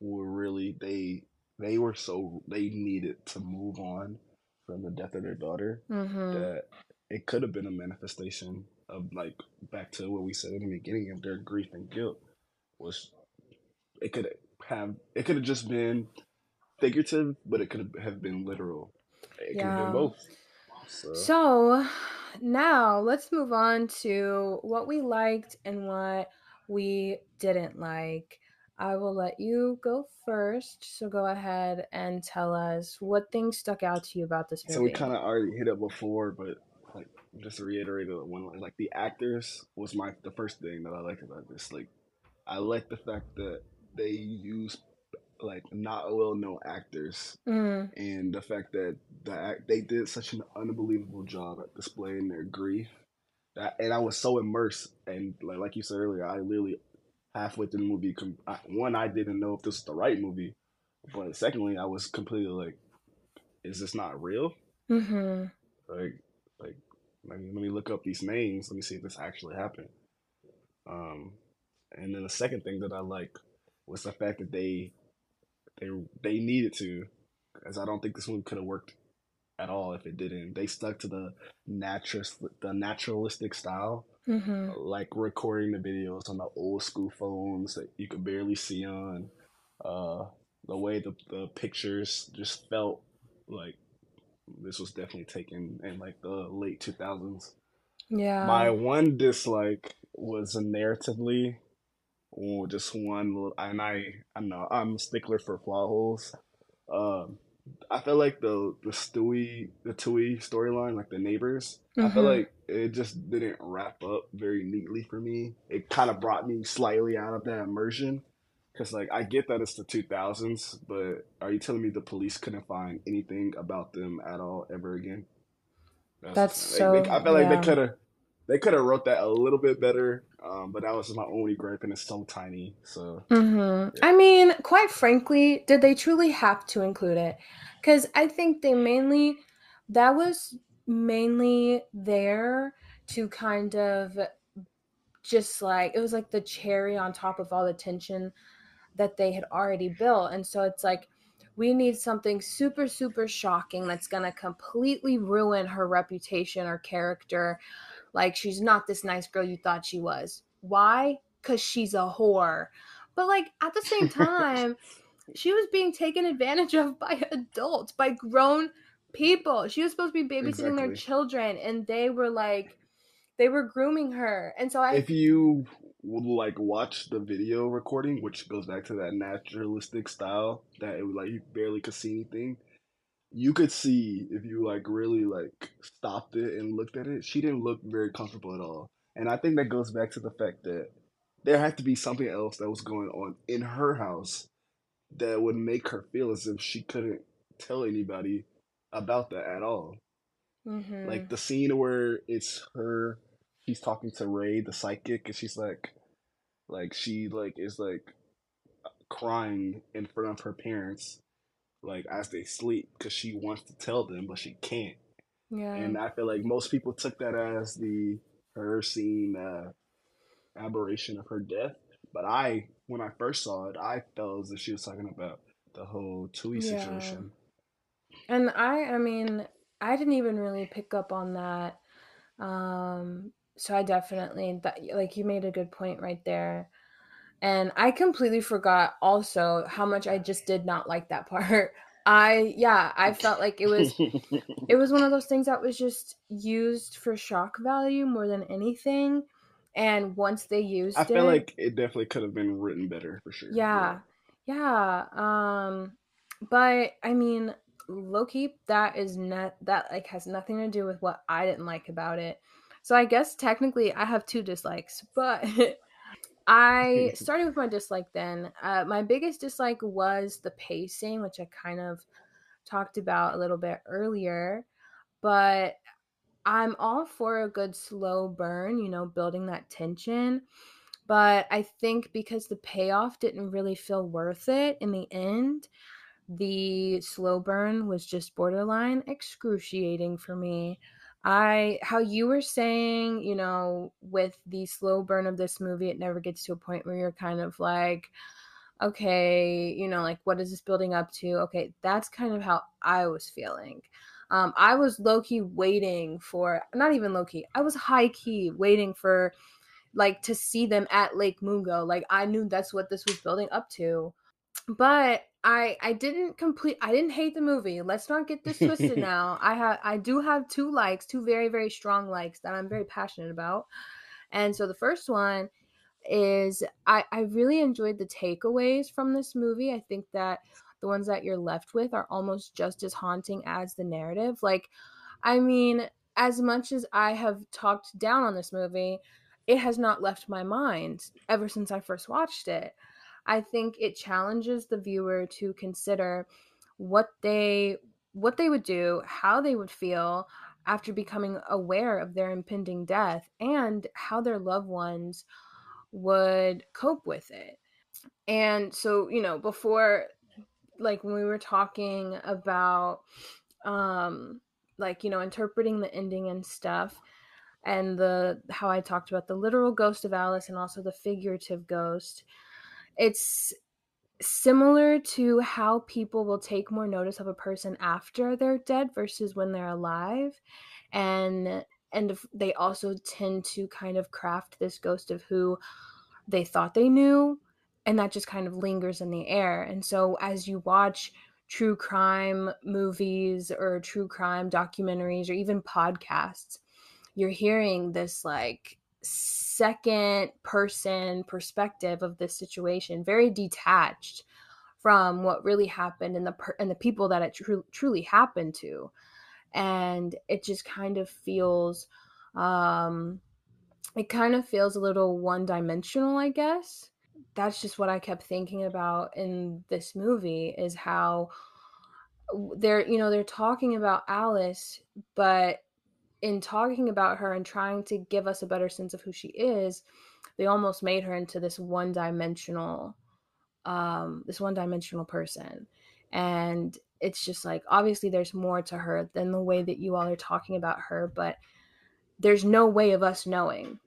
were really they they were so they needed to move on from the death of their daughter mm-hmm. that it could have been a manifestation of like back to what we said in the beginning of their grief and guilt was it could have it could have just been figurative but it could have been literal it yeah. could have been both so. so now let's move on to what we liked and what we didn't like I will let you go first. So go ahead and tell us what things stuck out to you about this movie. So we kind of already hit it before, but like just to reiterate it one like the actors was my the first thing that I liked about this. Like I like the fact that they use like not well known actors mm. and the fact that the act they did such an unbelievable job at displaying their grief that and I was so immersed and like like you said earlier I literally halfway through the movie. One, I didn't know if this was the right movie, but secondly, I was completely like, "Is this not real?" Mm-hmm. Like, like, let me, let me look up these names. Let me see if this actually happened. Um, and then the second thing that I like was the fact that they they they needed to, because I don't think this movie could have worked at all if it didn't. They stuck to the natural the naturalistic style mm-hmm. like recording the videos on the old school phones that you could barely see on. Uh, the way the the pictures just felt like this was definitely taken in like the late two thousands. Yeah. My one dislike was narratively, or just one, and I I know I'm a stickler for plot holes. Um, I feel like the the Stewie the Toohey storyline, like the neighbors, mm-hmm. I feel mm-hmm. like it just didn't wrap up very neatly for me. It kind of brought me slightly out of that immersion. Cause like I get that it's the 2000s, but are you telling me the police couldn't find anything about them at all ever again? That's, That's so. They, I feel like yeah. they could have they could have wrote that a little bit better. Um, but that was my only gripe, and it's so tiny. So, mm-hmm. yeah. I mean, quite frankly, did they truly have to include it? Because I think they mainly that was mainly there to kind of just like it was like the cherry on top of all the tension that they had already built, and so it's like we need something super super shocking that's going to completely ruin her reputation or character like she's not this nice girl you thought she was. Why? Cuz she's a whore. But like at the same time, she was being taken advantage of by adults, by grown people. She was supposed to be babysitting exactly. their children and they were like they were grooming her. And so I If you would like watch the video recording, which goes back to that naturalistic style that it was like you barely could see anything you could see if you like really like stopped it and looked at it, she didn't look very comfortable at all. And I think that goes back to the fact that there had to be something else that was going on in her house that would make her feel as if she couldn't tell anybody about that at all. Mm-hmm. Like the scene where it's her, she's talking to Ray, the psychic, and she's like, like she like is like crying in front of her parents like as they sleep because she wants to tell them but she can't. Yeah. And I feel like most people took that as the her seeing uh, aberration of her death. But I, when I first saw it, I felt as if she was talking about the whole Toohey yeah. situation. And I, I mean, I didn't even really pick up on that. Um, so I definitely that like you made a good point right there. And I completely forgot also how much I just did not like that part. I yeah, I felt like it was it was one of those things that was just used for shock value more than anything. And once they used it I feel like it definitely could have been written better for sure. Yeah. Yeah. yeah um but I mean, low key, that is not that like has nothing to do with what I didn't like about it. So I guess technically I have two dislikes, but I started with my dislike then. Uh, my biggest dislike was the pacing, which I kind of talked about a little bit earlier. But I'm all for a good slow burn, you know, building that tension. But I think because the payoff didn't really feel worth it in the end, the slow burn was just borderline excruciating for me. I how you were saying, you know, with the slow burn of this movie, it never gets to a point where you're kind of like, okay, you know, like what is this building up to? Okay, that's kind of how I was feeling. Um, I was low key waiting for, not even low key, I was high key waiting for, like, to see them at Lake Mungo. Like, I knew that's what this was building up to. But I I didn't complete I didn't hate the movie. Let's not get this twisted now. I have I do have two likes, two very very strong likes that I'm very passionate about. And so the first one is I I really enjoyed the takeaways from this movie. I think that the ones that you're left with are almost just as haunting as the narrative. Like I mean, as much as I have talked down on this movie, it has not left my mind ever since I first watched it. I think it challenges the viewer to consider what they what they would do, how they would feel after becoming aware of their impending death and how their loved ones would cope with it. And so, you know, before like when we were talking about um like, you know, interpreting the ending and stuff and the how I talked about the literal ghost of Alice and also the figurative ghost it's similar to how people will take more notice of a person after they're dead versus when they're alive. And and they also tend to kind of craft this ghost of who they thought they knew and that just kind of lingers in the air. And so as you watch true crime movies or true crime documentaries or even podcasts you're hearing this like second person perspective of this situation, very detached from what really happened and the per- and the people that it tr- truly happened to, and it just kind of feels, um, it kind of feels a little one dimensional, I guess. That's just what I kept thinking about in this movie is how they're you know they're talking about Alice, but in talking about her and trying to give us a better sense of who she is, they almost made her into this one dimensional um this one dimensional person. And it's just like obviously there's more to her than the way that you all are talking about her, but there's no way of us knowing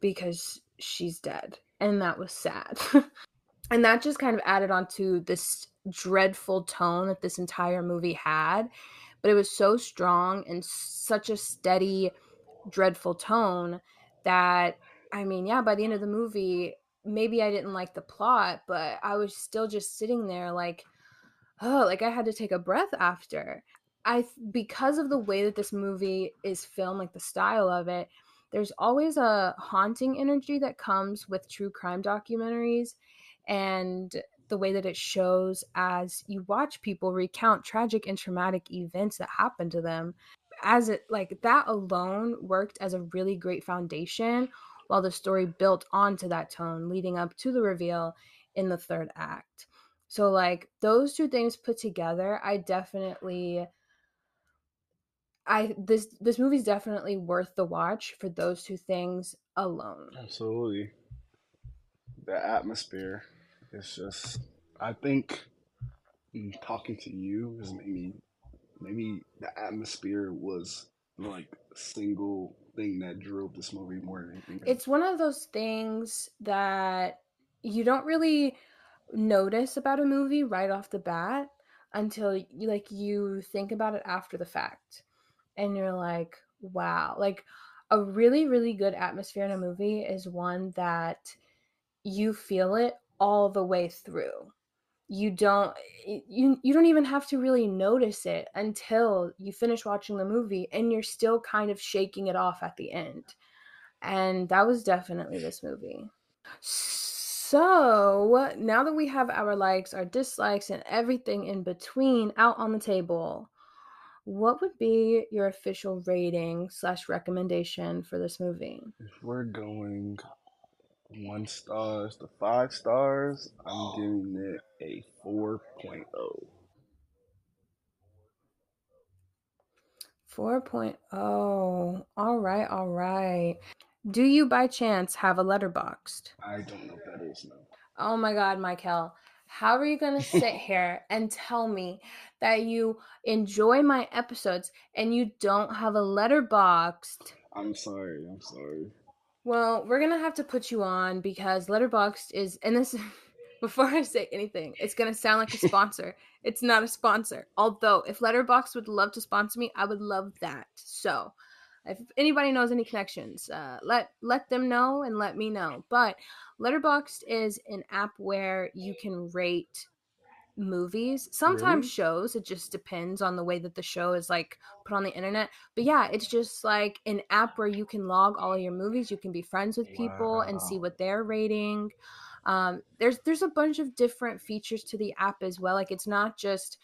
because she's dead. And that was sad. and that just kind of added on to this dreadful tone that this entire movie had but it was so strong and such a steady, dreadful tone that I mean, yeah, by the end of the movie, maybe I didn't like the plot, but I was still just sitting there like, oh, like I had to take a breath after. I because of the way that this movie is filmed, like the style of it, there's always a haunting energy that comes with true crime documentaries and the way that it shows as you watch people recount tragic and traumatic events that happened to them. As it like that alone worked as a really great foundation while the story built onto that tone leading up to the reveal in the third act. So like those two things put together i definitely i this this movie's definitely worth the watch for those two things alone. Absolutely. The atmosphere it's just, I think talking to you made me, maybe the atmosphere was like single thing that drove this movie more than anything. It's one of those things that you don't really notice about a movie right off the bat until like you think about it after the fact and you're like wow like a really really good atmosphere in a movie is one that you feel it all the way through. You don't you you don't even have to really notice it until you finish watching the movie and you're still kind of shaking it off at the end. And that was definitely this movie. So now that we have our likes our dislikes and everything in between out on the table what would be your official rating slash recommendation for this movie? If we're going one stars to five stars, I'm oh. giving it a 4.0. 4.0. All right, all right. Do you by chance have a Letterboxd? I don't know what that is now. Oh my God, Michael. How are you going to sit here and tell me that you enjoy my episodes and you don't have a Letterboxd? I'm sorry. I'm sorry. Well, we're going to have to put you on because Letterboxd is, and this, before I say anything, it's going to sound like a sponsor. it's not a sponsor. Although, if Letterboxd would love to sponsor me, I would love that. So, if anybody knows any connections, uh, let let them know and let me know. But Letterboxd is an app where you can rate movies, sometimes Really? shows. It just depends on the way that the show is like put on the internet. But yeah, it's just like an app where you can log all your movies. You can be friends with people and see what they're rating. Um, there's there's a bunch of different features to the app as well. Like it's not just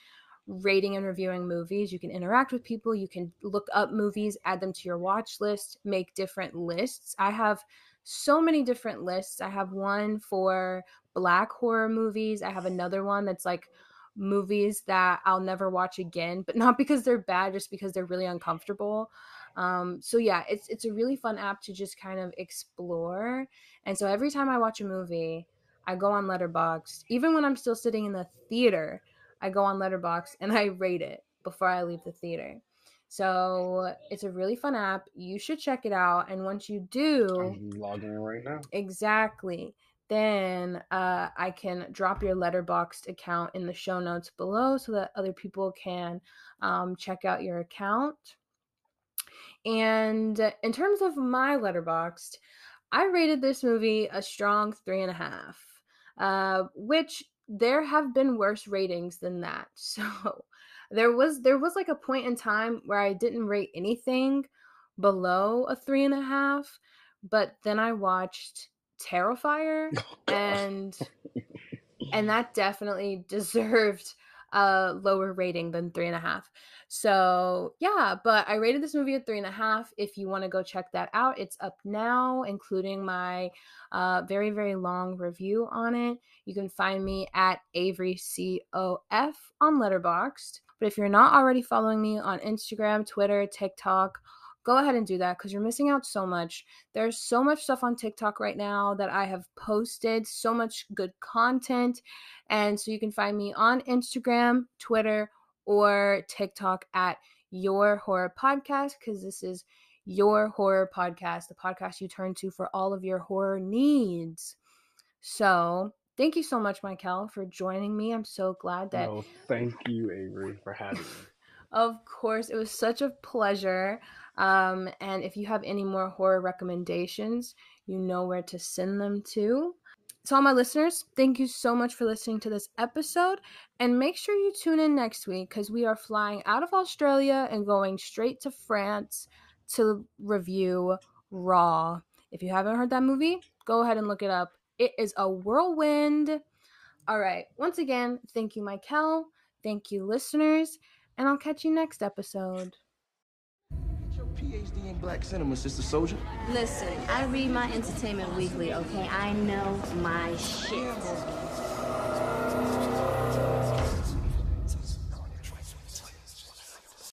rating and reviewing movies. You can interact with people. You can look up movies, add them to your watch list, make different lists. I have so many different lists. I have one for black horror movies. I have another one that's like movies that I'll never watch again, but not because they're bad, just because they're really uncomfortable. Um, so yeah, it's it's a really fun app to just kind of explore. And so every time I watch a movie, I go on Letterboxd. Even when I'm still sitting in the theater, I go on Letterboxd and I rate it before I leave the theater. So it's a really fun app. You should check it out. And once you do, I'm logging in right now. exactly, then uh, I can drop your Letterboxd account in the show notes below so that other people can um, check out your account. And in terms of my Letterboxd, I rated this movie a strong three and a half, uh, which there have been worse ratings than that. So there was there was like a point in time where I didn't rate anything below a three and a half, but then I watched Terrifier Oh, and and that definitely deserved a lower rating than three and a half. So yeah, but I rated this movie at three and a half. If you want to go check that out, it's up now, including my uh, very very long review on it. You can find me at Avery COF on Letterboxd. But if you're not already following me on Instagram, Twitter, TikTok, go ahead and do that because you're missing out so much. There's so much stuff on TikTok right now that I have posted, so much good content. And so you can find me on Instagram, Twitter, or TikTok at Your Horror Podcast because this is Your Horror Podcast, the podcast you turn to for all of your horror needs. So thank you so much, Michael, for joining me. I'm so glad that No, thank you, Avery, for having me. of course, it was such a pleasure. Um, and if you have any more horror recommendations, you know where to send them to. To all my listeners, thank you so much for listening to this episode. And make sure you tune in next week because we are flying out of Australia and going straight to France to review Raw. If you haven't heard that movie, go ahead and look it up. It is a whirlwind. All right. Once again, thank you, Michael. Thank you, listeners. And I'll catch you next episode. PhD in black cinema, Sister Souljah. Listen, I read my Entertainment Weekly, okay? I know my shit.